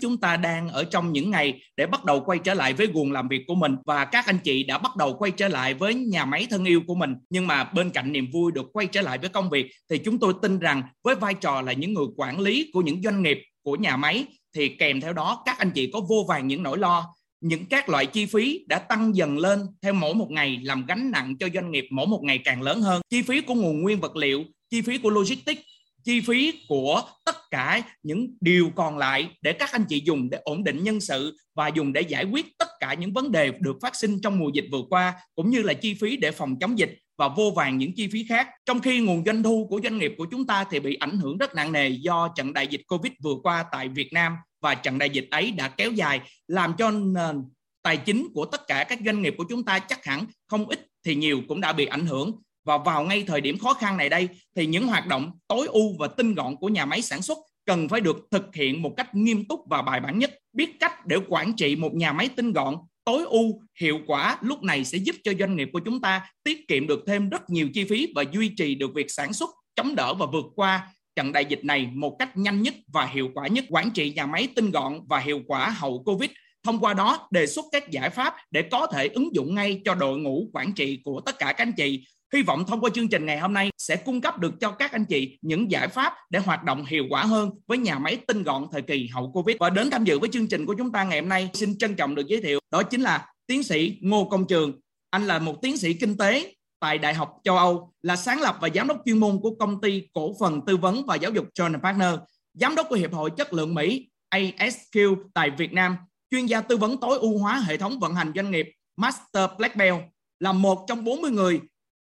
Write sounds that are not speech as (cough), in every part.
chúng ta đang ở trong những ngày để bắt đầu quay trở lại với guồng làm việc của mình và các anh chị đã bắt đầu quay trở lại với nhà máy thân yêu của mình. Nhưng mà bên cạnh niềm vui được quay trở lại với công việc, thì chúng tôi tin rằng với vai trò là những người quản lý của những doanh nghiệp của nhà máy, thì kèm theo đó các anh chị có vô vàng những nỗi lo. Những các loại chi phí đã tăng dần lên theo mỗi một ngày, làm gánh nặng cho doanh nghiệp mỗi một ngày càng lớn hơn. Chi phí của nguồn nguyên vật liệu, chi phí của logistics chi phí của tất cả những điều còn lại để các anh chị dùng để ổn định nhân sự và dùng để giải quyết tất cả những vấn đề được phát sinh trong mùa dịch vừa qua, cũng như là chi phí để phòng chống dịch và vô vàng những chi phí khác. Trong khi nguồn doanh thu của doanh nghiệp của chúng ta thì bị ảnh hưởng rất nặng nề do trận đại dịch covid vừa qua tại Việt Nam, và trận đại dịch ấy đã kéo dài, làm cho nền tài chính của tất cả các doanh nghiệp của chúng ta chắc hẳn không ít thì nhiều cũng đã bị ảnh hưởng và vào ngay thời điểm khó khăn này đây, thì những hoạt động tối ưu và tinh gọn của nhà máy sản xuất cần phải được thực hiện một cách nghiêm túc và bài bản nhất. Biết cách để quản trị một nhà máy tinh gọn, tối ưu, hiệu quả, lúc này sẽ giúp cho doanh nghiệp của chúng ta tiết kiệm được thêm rất nhiều chi phí và duy trì được việc sản xuất, chống đỡ và vượt qua trận đại dịch này một cách nhanh nhất và hiệu quả nhất. Quản trị nhà máy tinh gọn và hiệu quả hậu covid. Thông qua đó, đề xuất các giải pháp để có thể ứng dụng ngay cho đội ngũ quản trị của tất cả các anh chị. Hy vọng thông qua chương trình ngày hôm nay sẽ cung cấp được cho các anh chị những giải pháp để hoạt động hiệu quả hơn với nhà máy tinh gọn thời kỳ hậu Covid. Và đến tham dự với chương trình của chúng ta ngày hôm nay xin trân trọng được giới thiệu đó chính là tiến sĩ Ngô Công Trường. Anh là một tiến sĩ kinh tế tại Đại học châu Âu, là sáng lập và giám đốc chuyên môn của công ty cổ phần tư vấn và giáo dục John Partner, giám đốc của Hiệp hội Chất lượng Mỹ ASQ tại Việt Nam, chuyên gia tư vấn tối ưu hóa hệ thống vận hành doanh nghiệp Master Black Belt, là một trong 40 người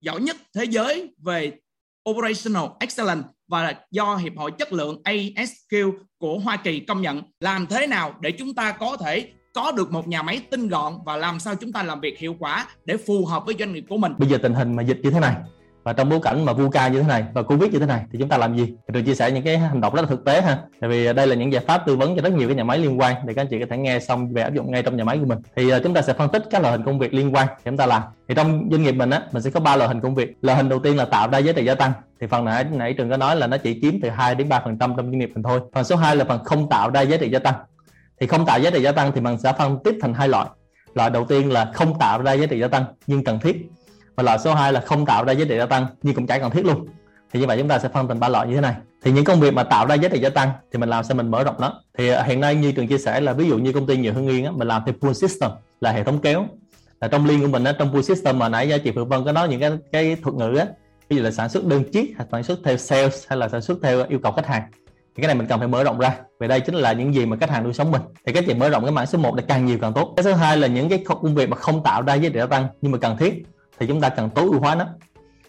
giỏi nhất thế giới về Operational Excellence và do Hiệp hội Chất lượng ASQ của Hoa Kỳ công nhận làm thế nào để chúng ta có thể có được một nhà máy tinh gọn và làm sao chúng ta làm việc hiệu quả để phù hợp với doanh nghiệp của mình. Bây giờ tình hình mà dịch như thế này và trong bối cảnh mà VUCA như thế này và Covid như thế này thì chúng ta làm gì? Thì tôi chia sẻ những cái hành động rất là thực tế ha. Tại vì đây là những giải pháp tư vấn cho rất nhiều cái nhà máy liên quan để các anh chị có thể nghe xong về áp dụng ngay trong nhà máy của mình. Thì ờ, chúng ta sẽ phân tích các loại hình công việc liên quan để chúng ta làm. Thì trong doanh nghiệp mình á, mình sẽ có ba loại hình công việc. Loại hình đầu tiên là tạo ra giá trị gia tăng. Thì phần nãy nãy trường có nói là nó chỉ chiếm từ 2 đến 3% trong doanh nghiệp mình thôi. Phần số 2 là phần không tạo ra giá trị gia tăng. Thì không tạo giá trị gia tăng thì mình sẽ phân tích thành hai loại. Loại đầu tiên là không tạo ra giá trị gia tăng nhưng cần thiết và loại số 2 là không tạo ra giá trị gia tăng nhưng cũng chẳng cần thiết luôn. Thì như vậy chúng ta sẽ phân thành ba loại như thế này. Thì những công việc mà tạo ra giá trị gia tăng thì mình làm sao mình mở rộng nó? Thì à, hiện nay như trường chia sẻ là ví dụ như công ty nhiều hương yên á, mình làm theo pull system là hệ thống kéo. Là trong liên của mình á, trong pull system mà nãy giá chị Phượng Vân có nói những cái cái thuật ngữ á ví dụ là sản xuất đơn chiếc hay sản xuất theo sales hay là sản xuất theo yêu cầu khách hàng. Thì cái này mình cần phải mở rộng ra. Về đây chính là những gì mà khách hàng nuôi sống mình. Thì cái chuyện mở rộng cái mảng số 1 để càng nhiều càng tốt. Cái thứ hai là những cái công việc mà không tạo ra giá trị gia tăng nhưng mà cần thiết thì chúng ta cần tối ưu hóa nó.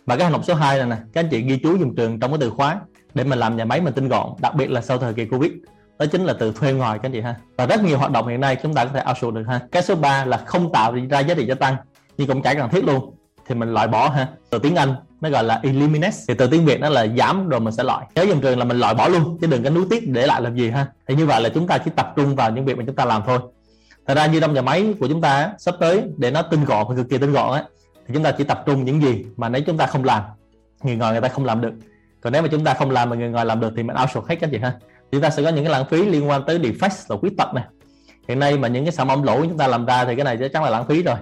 Và cái hành động số 2 này nè, các anh chị ghi chú dùng trường trong cái từ khóa để mình làm nhà máy mình tinh gọn, đặc biệt là sau thời kỳ covid. Đó chính là từ thuê ngoài các anh chị ha. Và rất nhiều hoạt động hiện nay chúng ta có thể outsource được ha. Cái số 3 là không tạo ra giá trị gia tăng, nhưng cũng chả cần thiết luôn. Thì mình loại bỏ ha. Từ tiếng Anh nó gọi là eliminate. Thì từ tiếng Việt nó là giảm rồi mình sẽ loại. Nhớ dùng trường là mình loại bỏ luôn, chứ đừng có nuối tiếc để lại làm gì ha. Thì như vậy là chúng ta chỉ tập trung vào những việc mà chúng ta làm thôi. Thật ra như trong nhà máy của chúng ta sắp tới để nó tinh gọn và cực kỳ tinh gọn á thì chúng ta chỉ tập trung những gì mà nếu chúng ta không làm người ngoài người ta không làm được. Còn nếu mà chúng ta không làm mà người ngoài làm được thì mình outsource hết các chị ha? Chúng ta sẽ có những cái lãng phí liên quan tới defect là khuyết tật này. Hiện nay mà những cái sản phẩm lỗ chúng ta làm ra thì cái này chắc chắn là lãng phí rồi.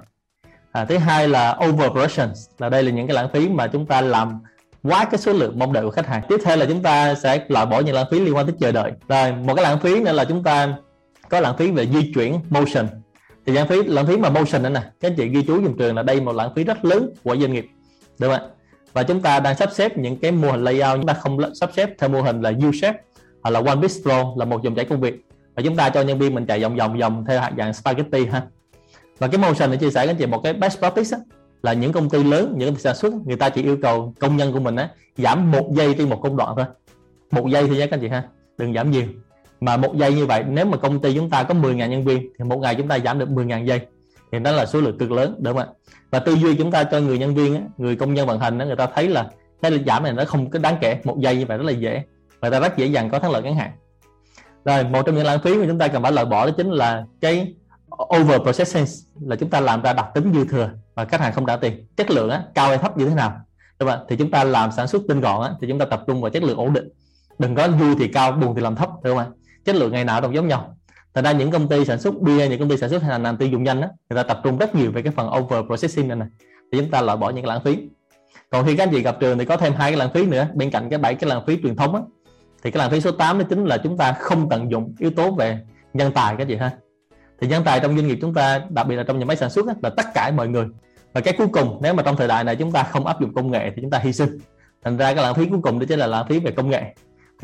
À, thứ hai là overproduction là đây là những cái lãng phí mà chúng ta làm quá cái số lượng mong đợi của khách hàng. Tiếp theo là chúng ta sẽ loại bỏ những lãng phí liên quan tới chờ đợi. Rồi một cái lãng phí nữa là chúng ta có lãng phí về di chuyển motion thì lãng phí lãng phí mà motion nữa nè. Các anh chị ghi chú dùm trường là đây một lãng phí rất lớn của doanh nghiệp. Đúng không ạ? Và chúng ta đang sắp xếp những cái mô hình layout. Chúng ta không sắp xếp theo mô hình là U shape hoặc là one piece flow là một dòng chảy công việc. Và chúng ta cho nhân viên mình chạy vòng vòng vòng theo dạng spaghetti ha. Và cái motion để chia sẻ với anh chị một cái best practice á, là những công ty lớn những công ty sản xuất người ta chỉ yêu cầu công nhân của mình á giảm một giây trên một công đoạn thôi. Một giây thôi nhé các anh chị ha đừng giảm nhiều mà một giây như vậy nếu mà công ty chúng ta có 10.000 nhân viên thì một ngày chúng ta giảm được 10.000 giây. Thì đó là số lượng cực lớn đúng không ạ? Và tư duy chúng ta cho người nhân viên người công nhân vận hành người ta thấy là cái giảm này nó không có đáng kể một giây như vậy rất là dễ. Và ta rất dễ dàng có thắng lợi ngắn hạn. Rồi một trong những lãng phí mà chúng ta cần phải loại bỏ đó chính là cái over processing là chúng ta làm ra đặc tính dư thừa và khách hàng không trả tiền. Chất lượng á, cao hay thấp như thế nào? Đúng không? thì chúng ta làm sản xuất tinh gọn á, thì chúng ta tập trung vào chất lượng ổn định. Đừng có vui thì cao buồn thì làm thấp đúng không ạ? Chất lượng ngày nào đâu giống nhau. Thành ra những công ty sản xuất bia những công ty sản xuất hàng là làm tiêu dùng nhanh đó, người ta tập trung rất nhiều về cái phần over processing này, này thì chúng ta loại bỏ những cái lãng phí. Còn khi các anh chị gặp trường thì có thêm hai cái lãng phí nữa bên cạnh cái bảy cái lãng phí truyền thống á thì cái lãng phí số 8 đó chính là chúng ta không tận dụng yếu tố về nhân tài các chị ha. Thì nhân tài trong doanh nghiệp chúng ta đặc biệt là trong nhà máy sản xuất á, là tất cả mọi người. Và cái cuối cùng nếu mà trong thời đại này chúng ta không áp dụng công nghệ thì chúng ta hy sinh. Thành ra cái lãng phí cuối cùng đó chính là lãng phí về công nghệ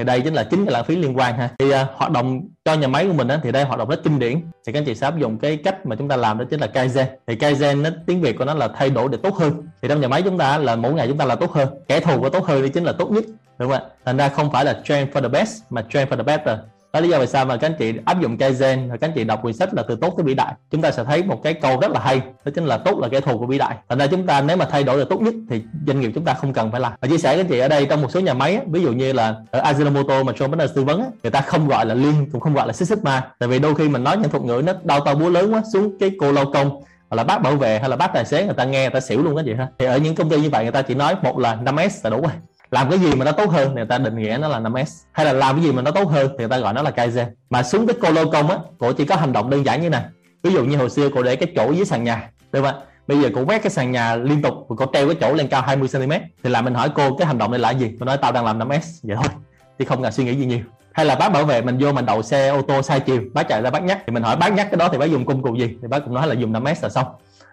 thì đây chính là chính cái lãng phí liên quan ha. Thì uh, hoạt động cho nhà máy của mình á, thì đây hoạt động rất kinh điển. Thì các anh chị sẽ áp dụng cái cách mà chúng ta làm đó chính là kaizen. Thì kaizen nó tiếng việt của nó là thay đổi để tốt hơn. Thì trong nhà máy chúng ta là mỗi ngày chúng ta là tốt hơn. Kẻ thù của tốt hơn thì chính là tốt nhất đúng không ạ? Thành ra không phải là train for the best mà train for the better đó là lý do vì sao mà các anh chị áp dụng Kaizen và các anh chị đọc quyển sách là từ tốt tới vĩ đại. Chúng ta sẽ thấy một cái câu rất là hay, đó chính là tốt là kẻ thù của vĩ đại. Thành ra chúng ta nếu mà thay đổi được tốt nhất thì doanh nghiệp chúng ta không cần phải làm. Và chia sẻ với anh chị ở đây trong một số nhà máy ví dụ như là ở Ajinomoto mà John Bernard tư vấn người ta không gọi là liên cũng không gọi là Six Sigma. Tại vì đôi khi mình nói những thuật ngữ nó đau to búa lớn quá, xuống cái cô lao công, hoặc là bác bảo vệ, hay là bác tài xế, người ta nghe, người ta xỉu luôn đó chị ha. Thì ở những công ty như vậy người ta chỉ nói một là 5S là đủ rồi làm cái gì mà nó tốt hơn thì người ta định nghĩa nó là 5S hay là làm cái gì mà nó tốt hơn thì người ta gọi nó là Kaizen. Mà xuống cái cô lô công á, cổ chỉ có hành động đơn giản như này. Ví dụ như hồi xưa cô để cái chỗ dưới sàn nhà đúng không bây giờ cô quét cái sàn nhà liên tục và cô treo cái chỗ lên cao 20 cm thì là mình hỏi cô, cái hành động này là gì? Cô nói, tao đang làm 5S vậy thôi thì không cần suy nghĩ gì nhiều. Hay là bác bảo vệ mình vô mình đậu xe ô tô sai chiều, bác chạy ra bác nhắc. Thì mình hỏi bác nhắc cái đó thì bác dùng công cụ gì? Thì bác cũng nói là dùng 5S là xong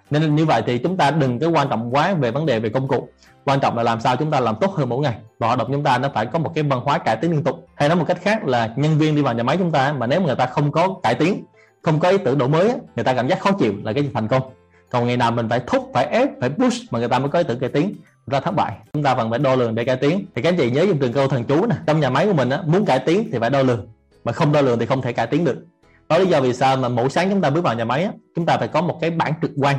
nên như vậy thì chúng ta đừng cái quan trọng quá về vấn đề về công cụ. Quan trọng là làm sao chúng ta làm tốt hơn mỗi ngày. Và hoạt động chúng ta nó phải có một cái văn hóa cải tiến liên tục. Hay nói một cách khác là nhân viên đi vào nhà máy chúng ta mà nếu mà người ta không có cải tiến không có ý tưởng đổi mới người ta cảm giác khó chịu là cái gì thành công. Còn ngày nào mình phải thúc phải ép phải push mà người ta mới có ý tưởng cải tiến ra thất bại. Chúng ta cần phải đo lường để cải tiến. Thì các anh chị nhớ dùng từng câu thần chú nè. Trong nhà máy của mình á, muốn cải tiến thì phải đo lường. Mà không đo lường thì không thể cải tiến được. Đó lý do vì sao mà mỗi sáng chúng ta bước vào nhà máy á, chúng ta phải có một cái bảng trực quan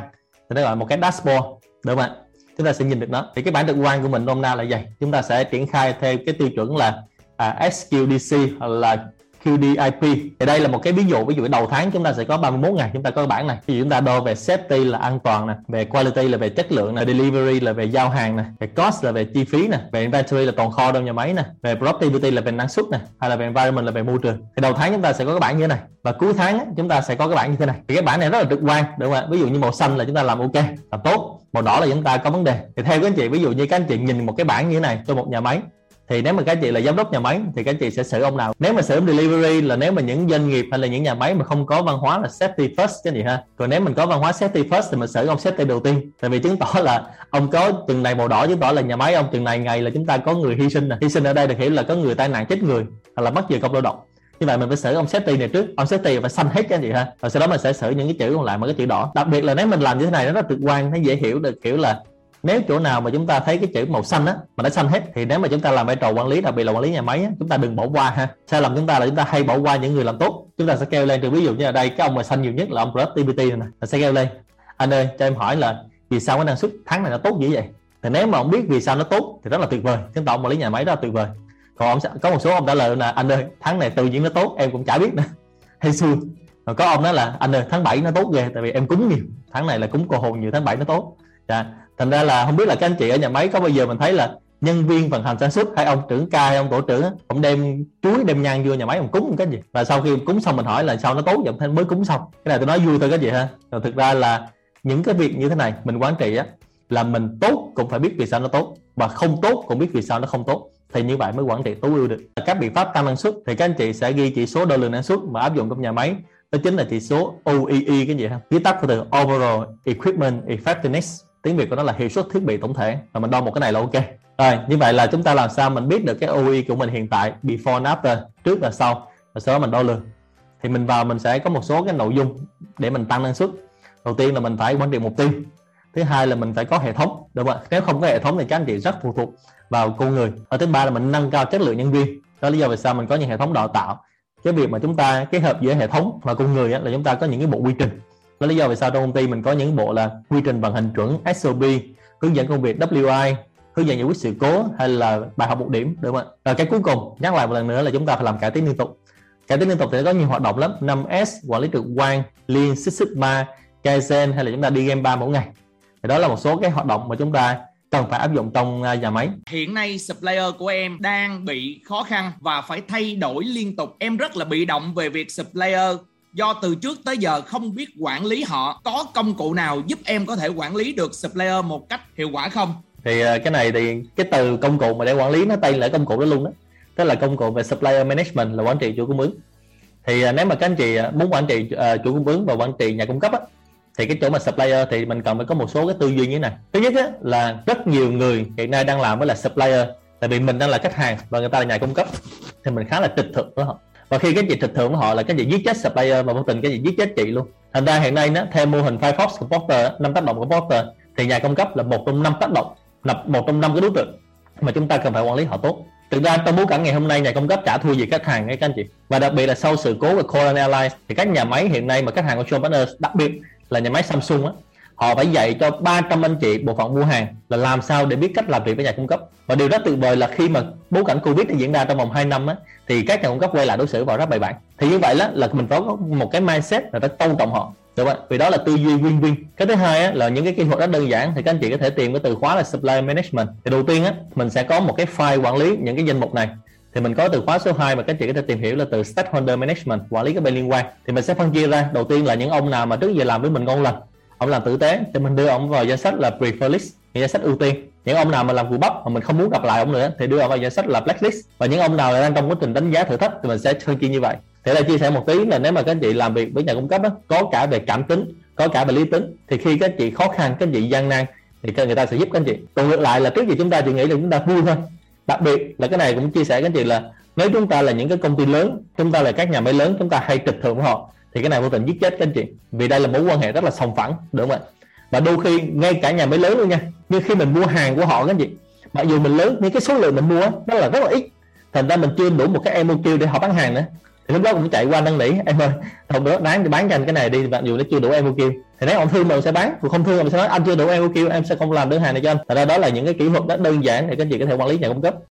thì nó gọi một cái dashboard đúng không ạ? Chúng ta sẽ nhìn được nó. Thì cái bản trực quan của mình hôm nay là gì chúng ta sẽ triển khai theo cái tiêu chuẩn là à, SQDC hoặc là QDIP thì đây là một cái ví dụ ví dụ đầu tháng chúng ta sẽ có 31 ngày, chúng ta có bản này. Thì chúng ta đo về safety là an toàn nè, về quality là về chất lượng nè, delivery là về giao hàng nè, về cost là về chi phí nè, về inventory là tồn kho trong nhà máy nè, về productivity là về năng suất nè, hay là về environment là về môi trường. Thì đầu tháng chúng ta sẽ có cái bản như thế này, và cuối tháng chúng ta sẽ có cái bản như thế này. Thì cái bản này rất là trực quan, đúng không ạ? Ví dụ như màu xanh là chúng ta làm ok, làm tốt. Màu đỏ là chúng ta có vấn đề. Thì theo các anh chị, ví dụ như các anh chị nhìn một cái bản như thế này cho một nhà máy thì nếu mà các chị là giám đốc nhà máy thì các chị sẽ xử ông nào? Nếu mà xử delivery là nếu mà những doanh nghiệp hay là những nhà máy mà không có văn hóa là safety first chứ gì ha. Còn nếu mình có văn hóa safety first thì mình xử ông safety đầu tiên. Tại vì chứng tỏ là ông có từng này màu đỏ, chứng tỏ là nhà máy ông từng này ngày là chúng ta có người hy sinh nè. Hy sinh ở đây được hiểu là có người tai nạn chết người hoặc là mất giờ công lao động. Như vậy mình phải xử ông safety này trước. Ông safety phải xanh hết các chị ha. Rồi sau đó mình sẽ xử những cái chữ còn lại mà cái chữ đỏ. Đặc biệt là nếu mình làm như thế này nó rất trực quan, nó dễ hiểu được kiểu là nếu chỗ nào mà chúng ta thấy cái chữ màu xanh á mà nó xanh hết thì nếu mà chúng ta làm vai trò quản lý đặc biệt là quản lý nhà máy á, chúng ta đừng bỏ qua ha. Sai lầm chúng ta là chúng ta hay bỏ qua những người làm tốt. Chúng ta sẽ kêu lên từ ví dụ như là đây cái ông mà xanh nhiều nhất là ông productivity này nè sẽ kêu lên. Anh ơi cho em hỏi là vì sao cái năng suất tháng này nó tốt như vậy? Thì nếu mà ông biết vì sao nó tốt thì rất là tuyệt vời. Chứng tỏ ông quản lý nhà máy đó là tuyệt vời. Còn ông có một số ông trả lời là anh ơi tháng này tự nhiên nó tốt em cũng chả biết nữa. (laughs) Hay xui. Còn có ông nói là anh ơi tháng 7 nó tốt ghê tại vì em cúng nhiều. Tháng này là cúng cô hồn nhiều tháng 7 nó tốt. Dạ thành ra là không biết là các anh chị ở nhà máy có bao giờ mình thấy là nhân viên vận hành sản xuất hay ông trưởng ca hay ông tổ trưởng ông đem chuối, đem nhang vô nhà máy ông cúng cái gì và sau khi cúng xong mình hỏi là sao nó tốt vậy mới cúng xong. Cái này tôi nói vui thôi cái gì ha. Rồi thực ra là những cái việc như thế này mình quản trị á, là mình tốt cũng phải biết vì sao nó tốt và không tốt cũng biết vì sao nó không tốt. Thì như vậy mới quản trị tối ưu được. Các biện pháp tăng năng suất thì các anh chị sẽ ghi chỉ số đo lường năng suất mà áp dụng trong nhà máy. Đó chính là chỉ số OEE cái gì ha. Viết tắt của từ Overall Equipment Effectiveness tiếng việt của nó là hiệu suất thiết bị tổng thể. Và mình đo một cái này là ok. Rồi, như vậy là chúng ta làm sao mình biết được cái OE của mình hiện tại before and after, trước và sau. Và sau đó mình đo lường. Thì mình vào mình sẽ có một số cái nội dung để mình tăng năng suất. Đầu tiên là mình phải quản trị mục tiêu. Thứ hai là mình phải có hệ thống. Đúng không ạ? Nếu không có hệ thống thì các anh chị rất phụ thuộc vào con người. Và thứ ba là mình nâng cao chất lượng nhân viên. Đó là lý do vì sao mình có những hệ thống đào tạo. Cái việc mà chúng ta kết hợp giữa hệ thống và con người là chúng ta có những cái bộ quy trình đó lý do vì sao trong công ty mình có những bộ là quy trình vận hành chuẩn SOP hướng dẫn công việc WI hướng dẫn giải quyết sự cố hay là bài học một điểm, đúng không ạ và cái cuối cùng, nhắc lại một lần nữa là chúng ta phải làm cải tiến liên tục cải tiến liên tục thì có nhiều hoạt động lắm 5S quản lý trực quan, Lean, Six Sigma, Kaizen hay là chúng ta đi game ba mỗi ngày thì đó là một số cái hoạt động mà chúng ta cần phải áp dụng trong à, nhà máy. Hiện nay supplier của em đang bị khó khăn và phải thay đổi liên tục. Em rất là bị động về việc supplier do từ trước tới giờ không biết quản lý họ có công cụ nào giúp em có thể quản lý được supplier một cách hiệu quả không? Thì ờ, cái này thì cái từ công cụ mà để quản lý nó tên là công cụ đó luôn đó. Tức là công cụ về supplier management là quản trị chuỗi cung ứng. Thì ờ, nếu mà các anh chị ờ, muốn quản trị uh, chuỗi cung ứng và quản trị nhà cung cấp á, thì cái chỗ mà supplier thì mình cần phải có một số cái tư duy như thế này. Thứ nhất á, là rất nhiều người hiện nay đang làm với là supplier tại vì mình đang là khách hàng và người ta là nhà cung cấp thì mình khá là trịch thượng với họ và khi cái gì trịch thượng của họ là cái gì giết chết supplier mà vô tình cái gì giết chết chị luôn. Thành ra hiện nay nó, theo mô hình Firefox của Porter năm tác động của Porter thì nhà cung cấp là một trong năm tác động, là một trong năm cái đối tượng mà chúng ta cần phải quản lý họ tốt. Thực ra trong bối cảnh ngày hôm nay nhà cung cấp trả thua gì khách hàng các anh chị. Và đặc biệt là sau sự cố của Korean Airlines, thì các nhà máy hiện nay mà khách hàng của John Partners, đặc biệt là nhà máy Samsung á họ phải dạy cho 300 anh chị bộ phận mua hàng là làm sao để biết cách làm việc với nhà cung cấp. Và điều rất tuyệt vời là khi mà bối cảnh covid đã diễn ra trong vòng 2 năm á thì các nhà cung cấp quay lại đối xử vào rất bài bản thì như vậy đó là mình có một cái mindset là phải tôn trọng họ. Được không vì đó là tư duy win-win. Cái thứ hai á, là những cái kỹ thuật rất đơn giản thì các anh chị có thể tìm cái từ khóa là supply management. Thì đầu tiên á mình sẽ có một cái file quản lý những cái danh mục này. Thì mình có từ khóa số 2 mà các anh chị có thể tìm hiểu là từ stakeholder management quản lý các bên liên quan. Thì mình sẽ phân chia ra. Đầu tiên là những ông nào mà trước giờ làm với mình ngon lành ông làm tử tế thì mình đưa ông vào danh sách là prefer list danh sách ưu tiên. Những ông nào mà làm cụ bắp mà mình không muốn gặp lại ông nữa thì đưa vào danh sách là blacklist. Và những ông nào đang trong quá trình đánh giá thử thách thì mình sẽ phân chia như vậy. Thế là chia sẻ một tí là nếu mà các anh chị làm việc với nhà cung cấp đó, có cả về cảm tính có cả về lý tính thì khi các anh chị khó khăn các anh chị gian nan thì người ta sẽ giúp các anh chị. Còn ngược lại là trước giờ chúng ta chỉ nghĩ là chúng ta vui thôi. Đặc biệt là cái này cũng chia sẻ các anh chị là nếu chúng ta là những cái công ty lớn chúng ta là các nhà máy lớn chúng ta hay trịch thượng với họ thì cái này vô tình giết chết các anh chị. Vì đây là mối quan hệ rất là sòng phẳng, đúng không ạ? Và đôi khi ngay cả nhà máy lớn luôn nha. Nhưng khi mình mua hàng của họ các anh chị, mặc dù mình lớn, nhưng cái số lượng mình mua nó là rất là ít. Thành ra mình chưa đủ một cái MOQ để họ bán hàng nữa. Thì lúc đó cũng chạy qua năn nỉ, em ơi hôm đó đáng thì bán cho anh cái này đi, mặc dù nó chưa đủ MOQ. Thì nếu ông thương mình sẽ bán, còn không thương mình sẽ nói, anh chưa đủ MOQ, em sẽ không làm đơn hàng này cho anh. Thật ra đó là những cái kỹ thuật rất đơn giản để các anh chị có thể quản lý nhà cung cấp.